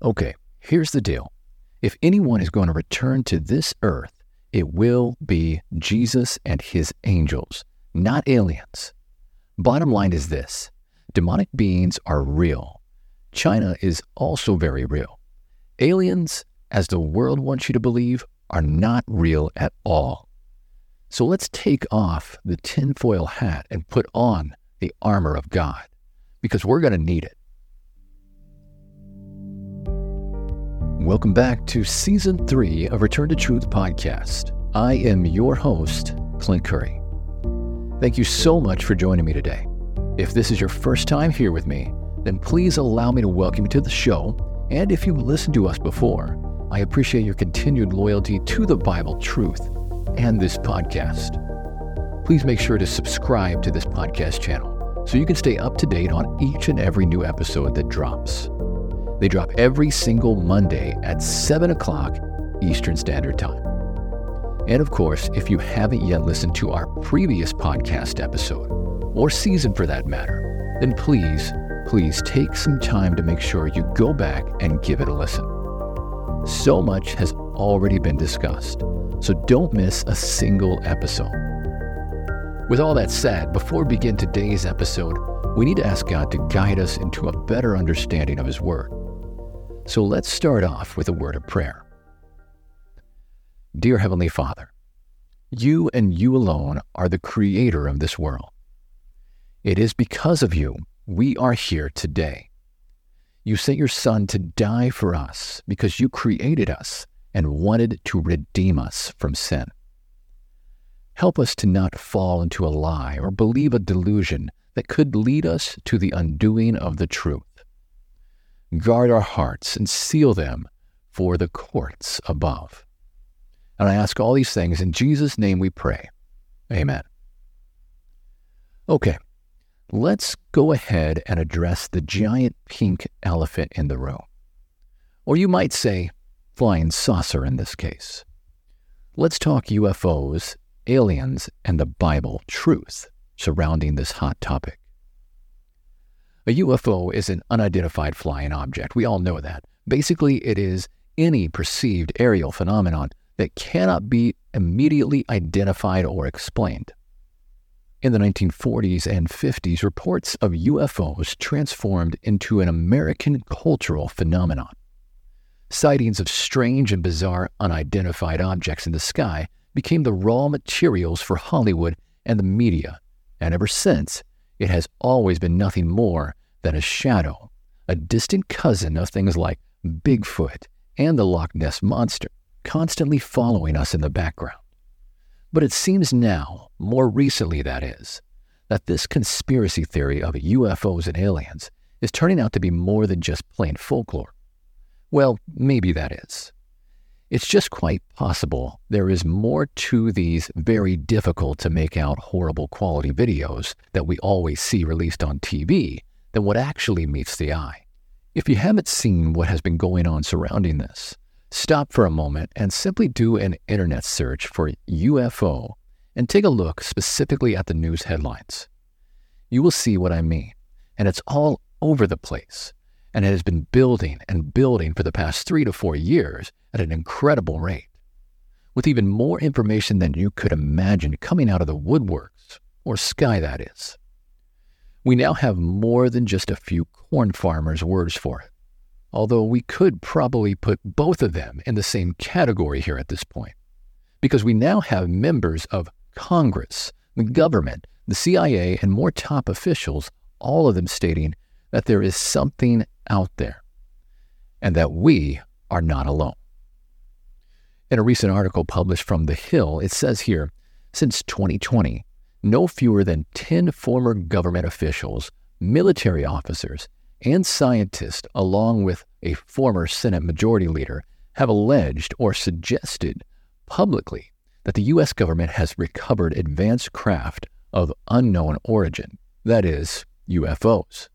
Okay, here's the deal. If anyone is going to return to this earth, it will be Jesus and his angels, not aliens. Bottom line is this demonic beings are real. China is also very real. Aliens, as the world wants you to believe, are not real at all. So let's take off the tinfoil hat and put on the armor of God, because we're going to need it. Welcome back to Season 3 of Return to Truth podcast. I am your host, Clint Curry. Thank you so much for joining me today. If this is your first time here with me, then please allow me to welcome you to the show. And if you've listened to us before, I appreciate your continued loyalty to the Bible truth and this podcast. Please make sure to subscribe to this podcast channel so you can stay up to date on each and every new episode that drops. They drop every single Monday at 7 o'clock Eastern Standard Time. And of course, if you haven't yet listened to our previous podcast episode, or season for that matter, then please, please take some time to make sure you go back and give it a listen. So much has already been discussed, so don't miss a single episode. With all that said, before we begin today's episode, we need to ask God to guide us into a better understanding of His Word. So let's start off with a word of prayer. Dear Heavenly Father, you and you alone are the creator of this world. It is because of you we are here today. You sent your Son to die for us because you created us and wanted to redeem us from sin. Help us to not fall into a lie or believe a delusion that could lead us to the undoing of the truth. Guard our hearts and seal them for the courts above. And I ask all these things in Jesus' name we pray. Amen. Okay, let's go ahead and address the giant pink elephant in the room. Or you might say, flying saucer in this case. Let's talk UFOs, aliens, and the Bible truth surrounding this hot topic. A UFO is an unidentified flying object. We all know that. Basically, it is any perceived aerial phenomenon that cannot be immediately identified or explained. In the 1940s and 50s, reports of UFOs transformed into an American cultural phenomenon. Sightings of strange and bizarre unidentified objects in the sky became the raw materials for Hollywood and the media, and ever since, it has always been nothing more than a shadow, a distant cousin of things like Bigfoot and the Loch Ness Monster, constantly following us in the background. But it seems now, more recently that is, that this conspiracy theory of UFOs and aliens is turning out to be more than just plain folklore. Well, maybe that is. It's just quite possible there is more to these very difficult to make out horrible quality videos that we always see released on TV than what actually meets the eye. If you haven't seen what has been going on surrounding this, stop for a moment and simply do an internet search for UFO and take a look specifically at the news headlines. You will see what I mean, and it's all over the place, and it has been building and building for the past three to four years at an incredible rate, with even more information than you could imagine coming out of the woodworks, or sky that is. We now have more than just a few corn farmers' words for it, although we could probably put both of them in the same category here at this point, because we now have members of Congress, the government, the CIA, and more top officials, all of them stating that there is something out there and that we are not alone. In a recent article published from The Hill, it says here since 2020, no fewer than 10 former government officials, military officers, and scientists, along with a former Senate Majority Leader, have alleged or suggested publicly that the U.S. government has recovered advanced craft of unknown origin, that is, UFOs.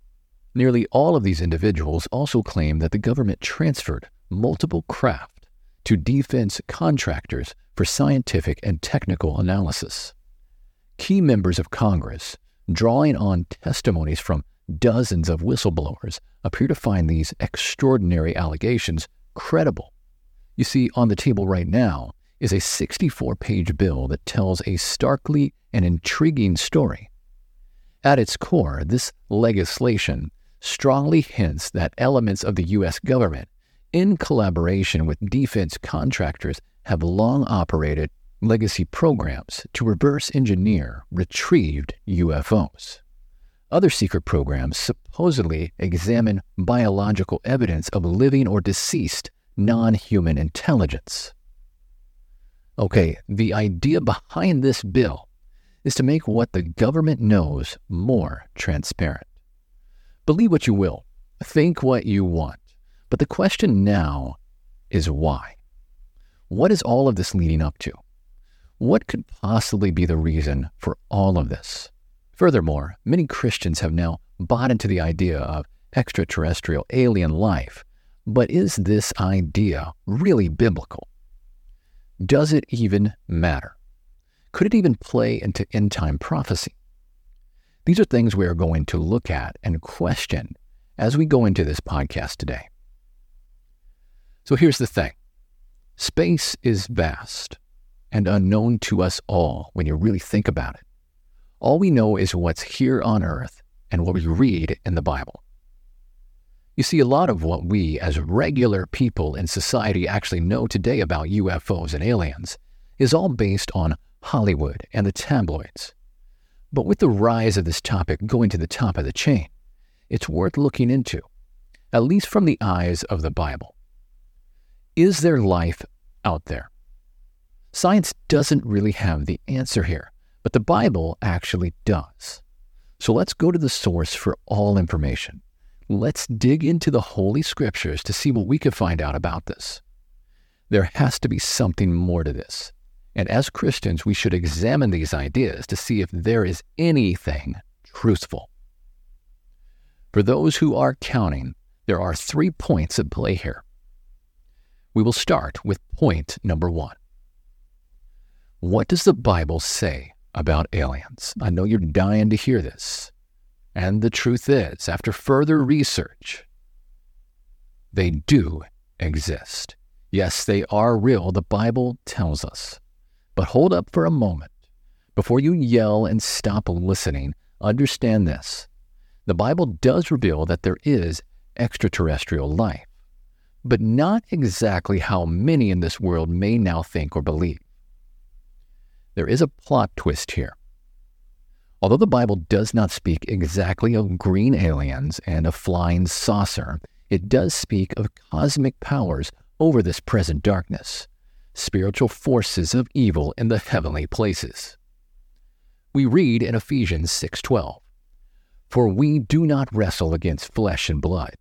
Nearly all of these individuals also claim that the government transferred multiple craft to defense contractors for scientific and technical analysis key members of Congress, drawing on testimonies from dozens of whistleblowers appear to find these extraordinary allegations credible. You see, on the table right now is a 64 page bill that tells a starkly and intriguing story. At its core, this legislation strongly hints that elements of the U.S. government, in collaboration with defense contractors, have long operated legacy programs to reverse engineer retrieved UFOs. Other secret programs supposedly examine biological evidence of living or deceased non human intelligence. Okay, the idea behind this bill is to make what the government knows more transparent. Believe what you will, think what you want, but the question now is why? What is all of this leading up to? What could possibly be the reason for all of this? Furthermore, many Christians have now bought into the idea of extraterrestrial alien life, but is this idea really biblical? Does it even matter? Could it even play into end time prophecy? These are things we are going to look at and question as we go into this podcast today. So here's the thing space is vast and unknown to us all when you really think about it. All we know is what's here on earth and what we read in the Bible. You see, a lot of what we as regular people in society actually know today about UFOs and aliens is all based on Hollywood and the tabloids. But with the rise of this topic going to the top of the chain, it's worth looking into, at least from the eyes of the Bible. Is there life out there? Science doesn't really have the answer here, but the Bible actually does. So let's go to the source for all information. Let's dig into the Holy Scriptures to see what we can find out about this. There has to be something more to this. And as Christians, we should examine these ideas to see if there is anything truthful. For those who are counting, there are three points at play here. We will start with point number one. What does the Bible say about aliens? I know you're dying to hear this. And the truth is, after further research, they do exist. Yes, they are real, the Bible tells us. But hold up for a moment. Before you yell and stop listening, understand this. The Bible does reveal that there is extraterrestrial life, but not exactly how many in this world may now think or believe. There is a plot twist here. Although the Bible does not speak exactly of green aliens and a flying saucer, it does speak of cosmic powers over this present darkness, spiritual forces of evil in the heavenly places. We read in Ephesians 6:12, "For we do not wrestle against flesh and blood,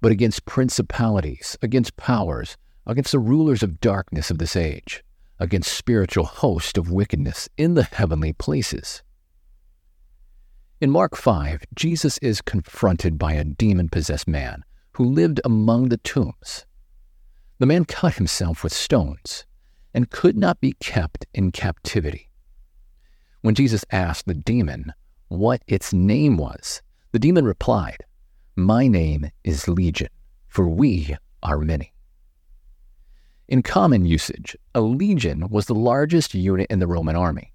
but against principalities, against powers, against the rulers of darkness of this age, against spiritual hosts of wickedness in the heavenly places." In Mark 5, Jesus is confronted by a demon possessed man who lived among the tombs. The man cut himself with stones and could not be kept in captivity. When Jesus asked the demon what its name was, the demon replied, My name is Legion, for we are many. In common usage, a legion was the largest unit in the Roman army.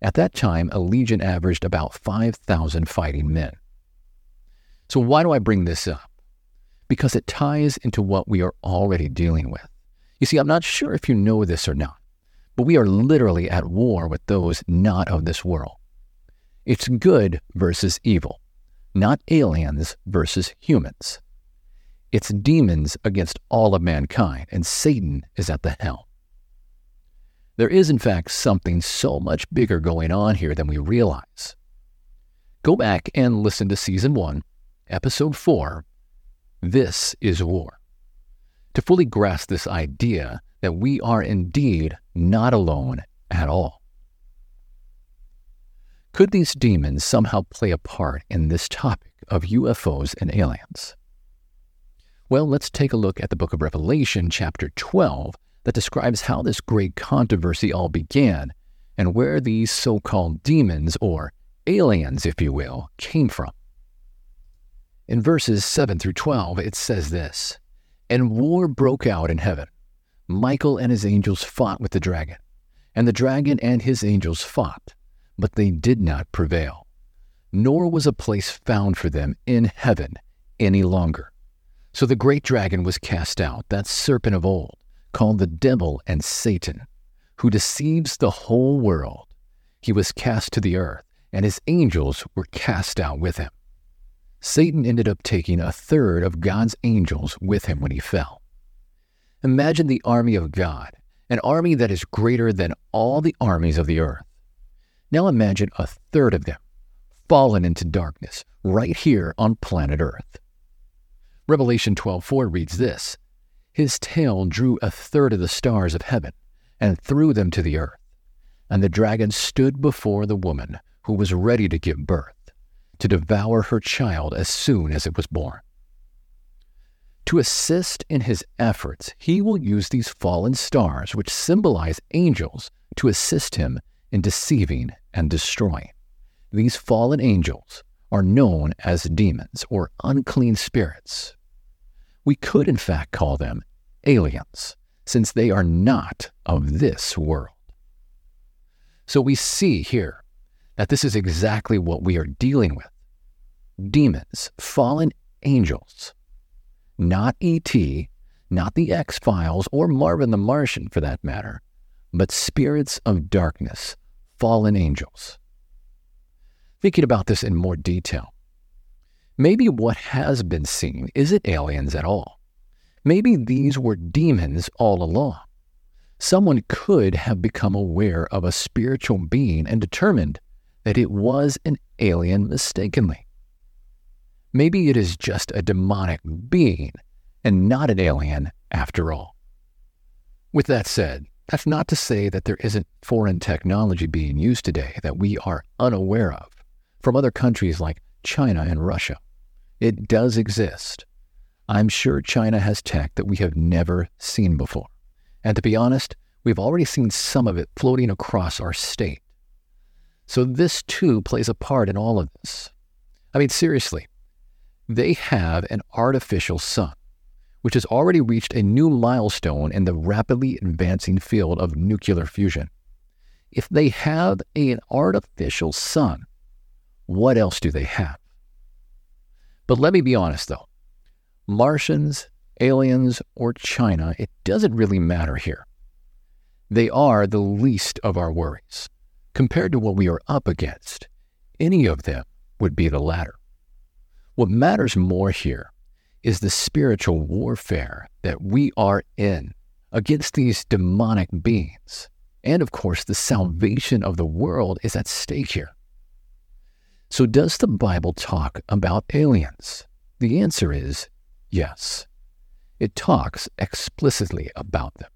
At that time, a legion averaged about 5,000 fighting men. So, why do I bring this up? Because it ties into what we are already dealing with. You see, I'm not sure if you know this or not, but we are literally at war with those not of this world. It's good versus evil, not aliens versus humans. It's demons against all of mankind, and Satan is at the helm. There is, in fact, something so much bigger going on here than we realize. Go back and listen to Season 1, Episode 4 This is War. To fully grasp this idea that we are indeed not alone at all. Could these demons somehow play a part in this topic of UFOs and aliens? Well, let's take a look at the book of Revelation, chapter 12, that describes how this great controversy all began and where these so called demons, or aliens, if you will, came from. In verses 7 through 12, it says this And war broke out in heaven. Michael and his angels fought with the dragon, and the dragon and his angels fought, but they did not prevail. Nor was a place found for them in heaven any longer. So the great dragon was cast out, that serpent of old, called the devil and Satan, who deceives the whole world. He was cast to the earth, and his angels were cast out with him. Satan ended up taking a third of God's angels with him when he fell. Imagine the army of God, an army that is greater than all the armies of the earth. Now imagine a third of them fallen into darkness right here on planet Earth. Revelation 12:4 reads this: His tail drew a third of the stars of heaven and threw them to the earth. And the dragon stood before the woman who was ready to give birth to devour her child as soon as it was born. To assist in his efforts, he will use these fallen stars, which symbolize angels, to assist him in deceiving and destroying. These fallen angels are known as demons or unclean spirits. We could, in fact, call them aliens, since they are not of this world. So we see here that this is exactly what we are dealing with demons, fallen angels, not E.T., not the X Files or Marvin the Martian for that matter, but spirits of darkness, fallen angels. Thinking about this in more detail, maybe what has been seen isn't aliens at all. Maybe these were demons all along. Someone could have become aware of a spiritual being and determined that it was an alien mistakenly. Maybe it is just a demonic being and not an alien after all. With that said, that's not to say that there isn't foreign technology being used today that we are unaware of from other countries like China and Russia. It does exist. I'm sure China has tech that we have never seen before. And to be honest, we've already seen some of it floating across our state. So this too plays a part in all of this. I mean, seriously, they have an artificial sun, which has already reached a new milestone in the rapidly advancing field of nuclear fusion. If they have an artificial sun, what else do they have? But let me be honest though Martians, aliens, or China, it doesn't really matter here. They are the least of our worries. Compared to what we are up against, any of them would be the latter. What matters more here is the spiritual warfare that we are in against these demonic beings. And of course, the salvation of the world is at stake here. So, does the Bible talk about aliens? The answer is yes. It talks explicitly about them.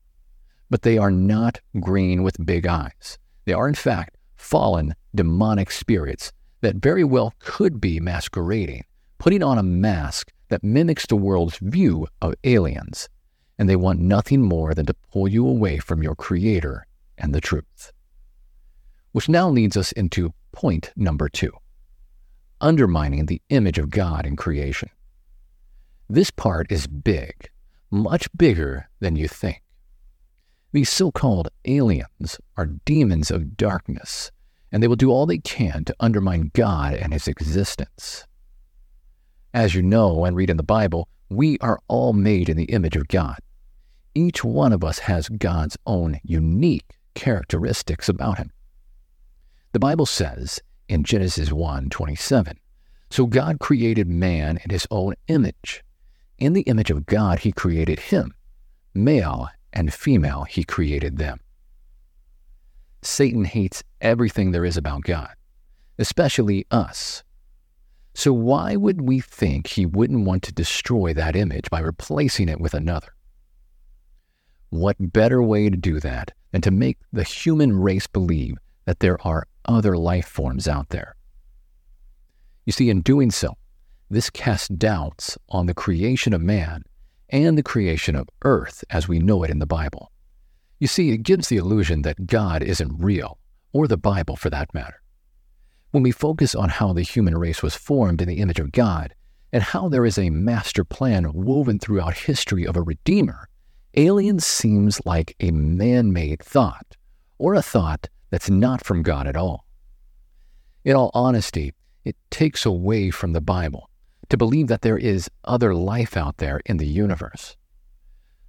But they are not green with big eyes. They are, in fact, fallen demonic spirits that very well could be masquerading putting on a mask that mimics the world's view of aliens, and they want nothing more than to pull you away from your Creator and the truth. Which now leads us into point number two undermining the image of God in creation. This part is big, much bigger than you think. These so called aliens are demons of darkness, and they will do all they can to undermine God and his existence. As you know and read in the Bible, we are all made in the image of God. Each one of us has God's own unique characteristics about him. The Bible says in Genesis 1 27, So God created man in his own image. In the image of God, he created him. Male and female, he created them. Satan hates everything there is about God, especially us. So, why would we think he wouldn't want to destroy that image by replacing it with another? What better way to do that than to make the human race believe that there are other life forms out there? You see, in doing so, this casts doubts on the creation of man and the creation of earth as we know it in the Bible. You see, it gives the illusion that God isn't real, or the Bible for that matter. When we focus on how the human race was formed in the image of God, and how there is a master plan woven throughout history of a Redeemer, alien seems like a man made thought, or a thought that's not from God at all. In all honesty, it takes away from the Bible to believe that there is other life out there in the universe.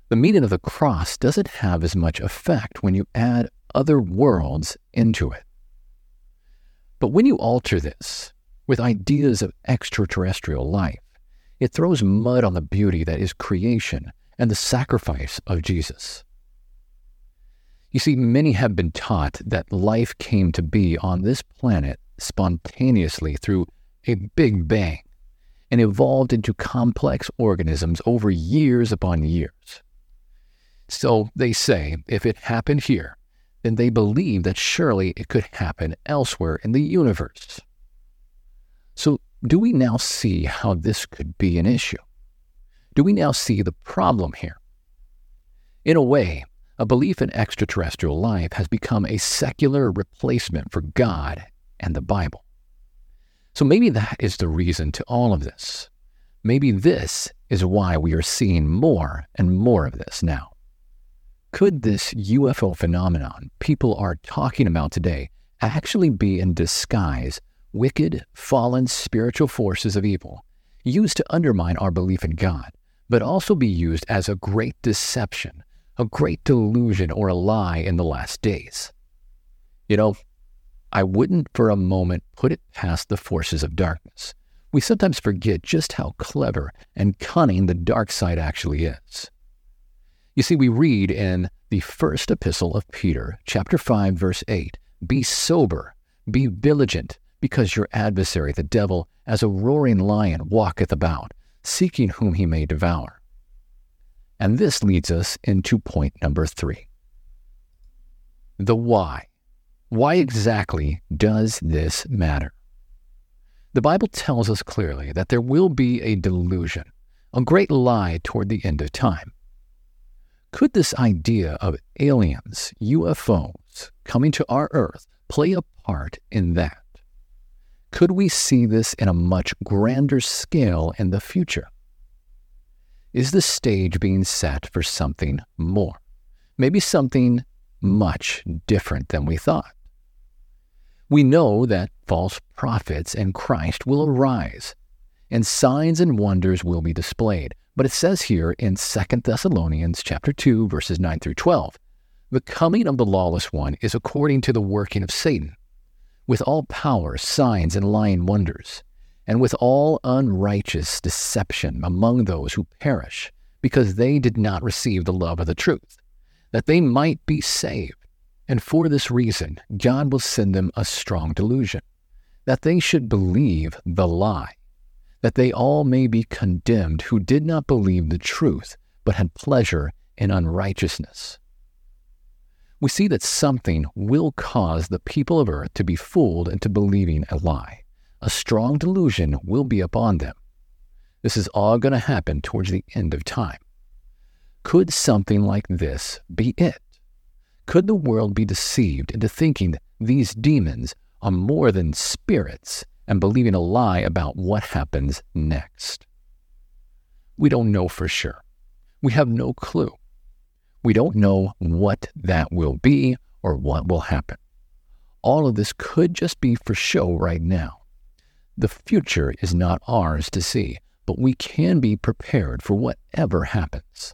The meaning of the cross doesn't have as much effect when you add other worlds into it. But when you alter this with ideas of extraterrestrial life, it throws mud on the beauty that is creation and the sacrifice of Jesus. You see, many have been taught that life came to be on this planet spontaneously through a big bang and evolved into complex organisms over years upon years. So they say if it happened here, then they believe that surely it could happen elsewhere in the universe. So, do we now see how this could be an issue? Do we now see the problem here? In a way, a belief in extraterrestrial life has become a secular replacement for God and the Bible. So maybe that is the reason to all of this. Maybe this is why we are seeing more and more of this now. Could this UFO phenomenon people are talking about today actually be in disguise wicked, fallen spiritual forces of evil used to undermine our belief in God, but also be used as a great deception, a great delusion, or a lie in the last days? You know, I wouldn't for a moment put it past the forces of darkness. We sometimes forget just how clever and cunning the dark side actually is. You see, we read in the first epistle of Peter, chapter 5, verse 8 Be sober, be vigilant, because your adversary, the devil, as a roaring lion, walketh about, seeking whom he may devour. And this leads us into point number three the why. Why exactly does this matter? The Bible tells us clearly that there will be a delusion, a great lie toward the end of time. Could this idea of aliens, UFOs, coming to our Earth play a part in that? Could we see this in a much grander scale in the future? Is the stage being set for something more? Maybe something much different than we thought. We know that false prophets and Christ will arise, and signs and wonders will be displayed. But it says here in 2 Thessalonians chapter 2 verses 9 through 12, the coming of the lawless one is according to the working of Satan, with all power, signs, and lying wonders, and with all unrighteous deception among those who perish, because they did not receive the love of the truth, that they might be saved. And for this reason, God will send them a strong delusion, that they should believe the lie, that they all may be condemned who did not believe the truth, but had pleasure in unrighteousness. We see that something will cause the people of earth to be fooled into believing a lie. A strong delusion will be upon them. This is all going to happen towards the end of time. Could something like this be it? Could the world be deceived into thinking these demons are more than spirits and believing a lie about what happens next? We don't know for sure. We have no clue. We don't know what that will be or what will happen. All of this could just be for show right now. The future is not ours to see, but we can be prepared for whatever happens.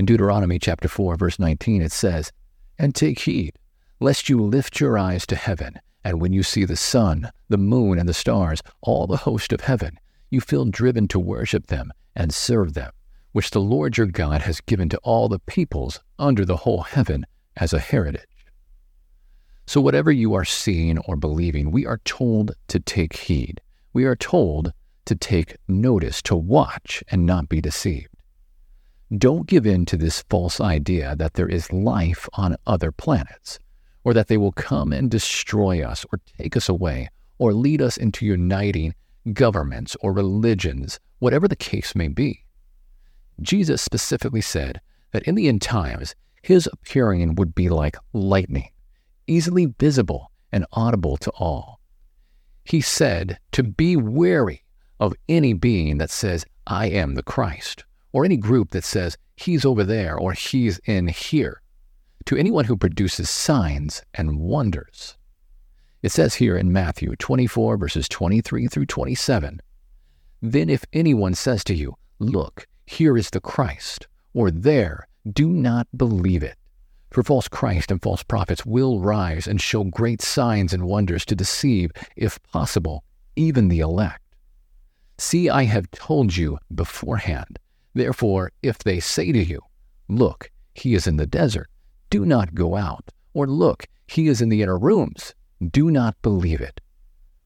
In Deuteronomy chapter 4, verse 19, it says, And take heed, lest you lift your eyes to heaven, and when you see the sun, the moon, and the stars, all the host of heaven, you feel driven to worship them and serve them, which the Lord your God has given to all the peoples under the whole heaven as a heritage. So, whatever you are seeing or believing, we are told to take heed. We are told to take notice, to watch, and not be deceived. Don't give in to this false idea that there is life on other planets, or that they will come and destroy us, or take us away, or lead us into uniting governments or religions, whatever the case may be. Jesus specifically said that in the end times, his appearing would be like lightning, easily visible and audible to all. He said to be wary of any being that says, I am the Christ, or any group that says, he's over there or he's in here, to anyone who produces signs and wonders. It says here in Matthew 24, verses 23 through 27 Then if anyone says to you, Look, here is the Christ, or there, do not believe it. For false Christ and false prophets will rise and show great signs and wonders to deceive, if possible, even the elect. See, I have told you beforehand. Therefore, if they say to you, Look, he is in the desert, do not go out. Or look, he is in the inner rooms, do not believe it.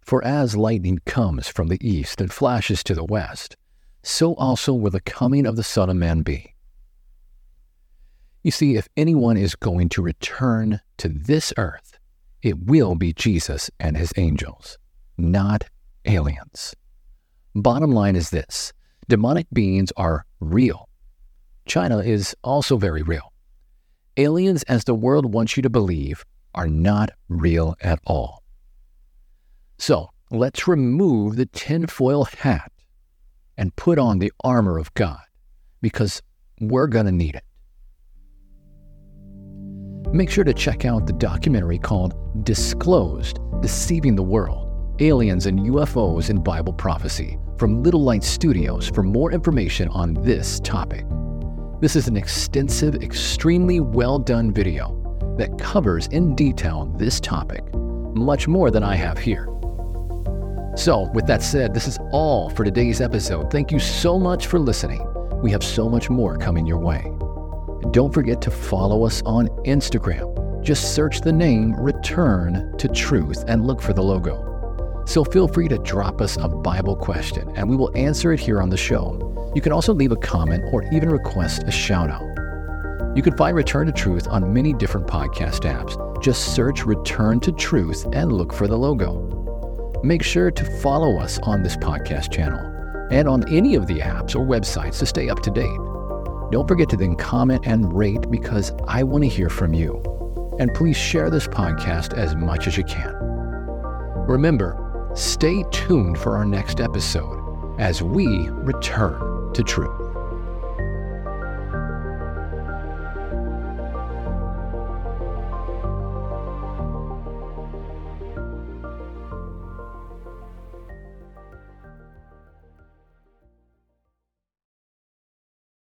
For as lightning comes from the east and flashes to the west, so also will the coming of the Son of Man be. You see, if anyone is going to return to this earth, it will be Jesus and his angels, not aliens. Bottom line is this demonic beings are real. China is also very real. Aliens, as the world wants you to believe, are not real at all. So let's remove the tinfoil hat and put on the armor of God because we're going to need it make sure to check out the documentary called Disclosed Deceiving the World Aliens and UFOs in Bible Prophecy from Little Light Studios for more information on this topic. This is an extensive, extremely well done video that covers in detail this topic, much more than I have here. So, with that said, this is all for today's episode. Thank you so much for listening. We have so much more coming your way. Don't forget to follow us on Instagram. Just search the name Return to Truth and look for the logo. So feel free to drop us a Bible question and we will answer it here on the show. You can also leave a comment or even request a shout out. You can find Return to Truth on many different podcast apps. Just search Return to Truth and look for the logo. Make sure to follow us on this podcast channel and on any of the apps or websites to stay up to date. Don't forget to then comment and rate because I want to hear from you. And please share this podcast as much as you can. Remember, stay tuned for our next episode as we return to truth.